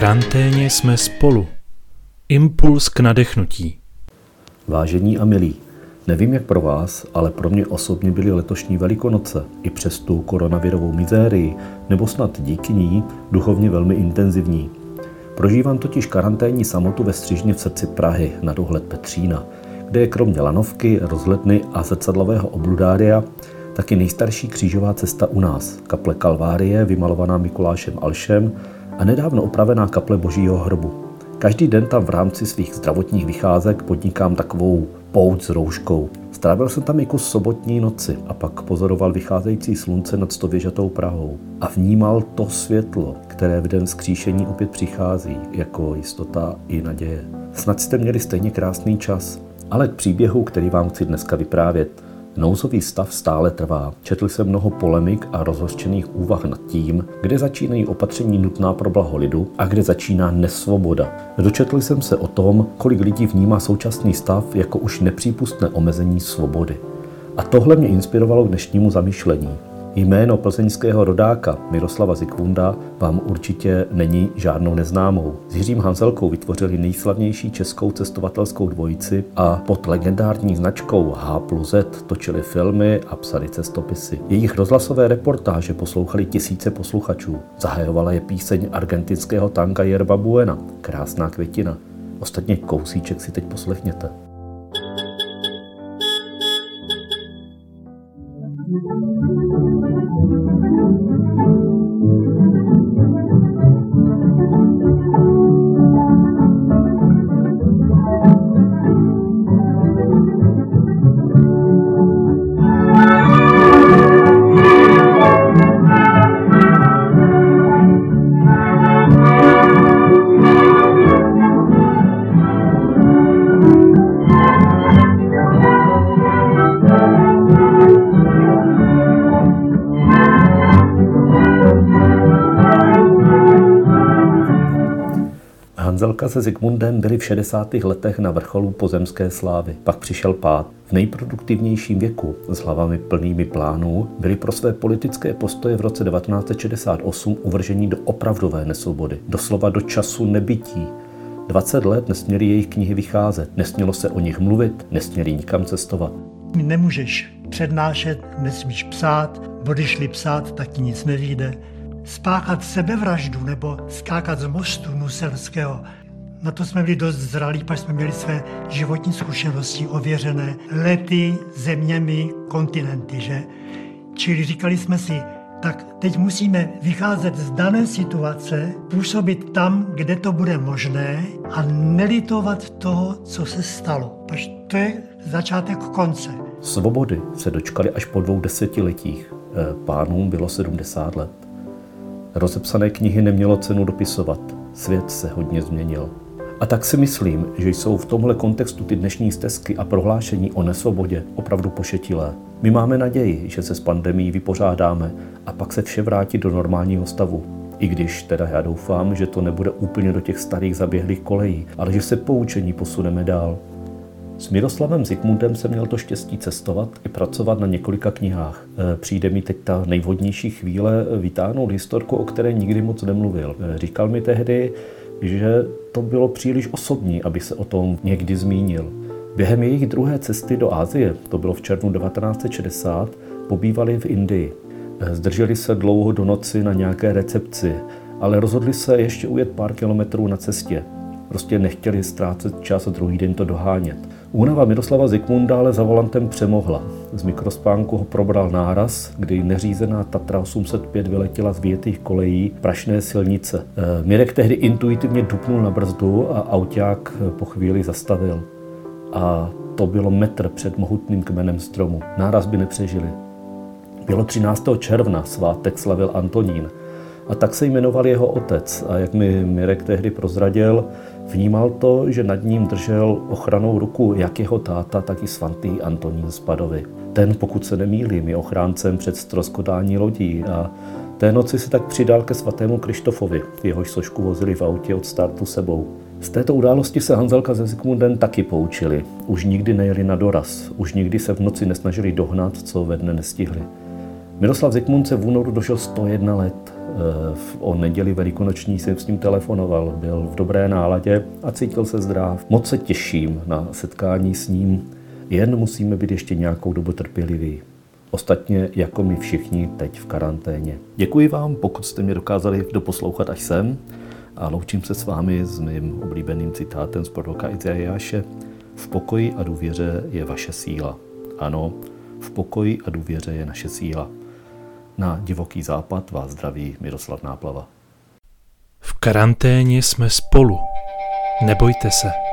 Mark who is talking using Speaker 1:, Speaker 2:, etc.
Speaker 1: karanténě jsme spolu. Impuls k nadechnutí.
Speaker 2: Vážení a milí, nevím jak pro vás, ale pro mě osobně byly letošní Velikonoce i přes tu koronavirovou mizérii, nebo snad díky ní, duchovně velmi intenzivní. Prožívám totiž karanténní samotu ve Střižně v srdci Prahy na dohled Petřína, kde je kromě lanovky, rozhledny a zrcadlového obludária taky nejstarší křížová cesta u nás, kaple Kalvárie, vymalovaná Mikulášem Alšem a nedávno opravená kaple Božího hrobu. Každý den tam v rámci svých zdravotních vycházek podnikám takovou pouť s rouškou. Strávil jsem tam i kus sobotní noci a pak pozoroval vycházející slunce nad stověžatou Prahou a vnímal to světlo, které v den skříšení opět přichází, jako jistota i naděje. Snad jste měli stejně krásný čas, ale k příběhu, který vám chci dneska vyprávět, Nouzový stav stále trvá. Četl jsem mnoho polemik a rozhořčených úvah nad tím, kde začínají opatření nutná pro blaho lidu a kde začíná nesvoboda. Dočetl jsem se o tom, kolik lidí vnímá současný stav jako už nepřípustné omezení svobody. A tohle mě inspirovalo k dnešnímu zamýšlení. Jméno plzeňského rodáka Miroslava Zikmunda vám určitě není žádnou neznámou. S Jiřím Hanzelkou vytvořili nejslavnější českou cestovatelskou dvojici a pod legendární značkou H plus Z točili filmy a psali cestopisy. Jejich rozhlasové reportáže poslouchali tisíce posluchačů. Zahajovala je píseň argentinského tanka Yerba Buena, krásná květina. Ostatně kousíček si teď poslechněte. Hanzelka se Zikmundem byli v 60. letech na vrcholu pozemské slávy. Pak přišel pád. V nejproduktivnějším věku, s hlavami plnými plánů, byli pro své politické postoje v roce 1968 uvržení do opravdové nesvobody, doslova do času nebytí. 20 let nesměly jejich knihy vycházet, nesmělo se o nich mluvit, nesměli nikam cestovat.
Speaker 3: Nemůžeš přednášet, nesmíš psát, budeš-li psát, tak ti nic nevíde spáchat sebevraždu nebo skákat z mostu Nuselského. Na to jsme byli dost zralí, pak jsme měli své životní zkušenosti ověřené lety, zeměmi, kontinenty, že? Čili říkali jsme si, tak teď musíme vycházet z dané situace, působit tam, kde to bude možné a nelitovat toho, co se stalo. Až to je začátek konce.
Speaker 2: Svobody se dočkali až po dvou desetiletích. Eh, pánům bylo 70 let. Rozepsané knihy nemělo cenu dopisovat. Svět se hodně změnil. A tak si myslím, že jsou v tomhle kontextu ty dnešní stezky a prohlášení o nesvobodě opravdu pošetilé. My máme naději, že se s pandemí vypořádáme a pak se vše vrátí do normálního stavu. I když teda já doufám, že to nebude úplně do těch starých zaběhlých kolejí, ale že se poučení posuneme dál. S Miroslavem Zikmundem jsem měl to štěstí cestovat i pracovat na několika knihách. E, přijde mi teď ta nejvodnější chvíle vytáhnout historku, o které nikdy moc nemluvil. E, říkal mi tehdy, že to bylo příliš osobní, aby se o tom někdy zmínil. Během jejich druhé cesty do Asie, to bylo v červnu 1960, pobývali v Indii. E, zdrželi se dlouho do noci na nějaké recepci, ale rozhodli se ještě ujet pár kilometrů na cestě. Prostě nechtěli ztrácet čas a druhý den to dohánět. Únava Miroslava Zikmunda ale za volantem přemohla. Z mikrospánku ho probral náraz, kdy neřízená Tatra 805 vyletěla z větých kolejí prašné silnice. E, Mirek tehdy intuitivně dupnul na brzdu a auták po chvíli zastavil. A to bylo metr před mohutným kmenem stromu. Náraz by nepřežili. Bylo 13. června, svátek slavil Antonín. A tak se jmenoval jeho otec. A jak mi Mirek tehdy prozradil, vnímal to, že nad ním držel ochranou ruku jak jeho táta, tak i svatý Antonín Spadovi. Ten, pokud se nemýlím, je ochráncem před stroskotání lodí a té noci se tak přidal ke svatému Krištofovi, jehož sošku vozili v autě od startu sebou. Z této události se Hanzelka se Zikmundem taky poučili. Už nikdy nejeli na doraz, už nikdy se v noci nesnažili dohnat, co ve dne nestihli. Miroslav Zikmund se v únoru došel 101 let O neděli velikonoční jsem s ním telefonoval, byl v dobré náladě a cítil se zdrav. Moc se těším na setkání s ním, jen musíme být ještě nějakou dobu trpěliví. Ostatně jako my všichni teď v karanténě. Děkuji vám, pokud jste mě dokázali doposlouchat až sem a loučím se s vámi s mým oblíbeným citátem z proroka Izajáše. V pokoji a důvěře je vaše síla. Ano, v pokoji a důvěře je naše síla. Na divoký západ vás zdraví Miroslav Náplava.
Speaker 1: V karanténě jsme spolu. Nebojte se.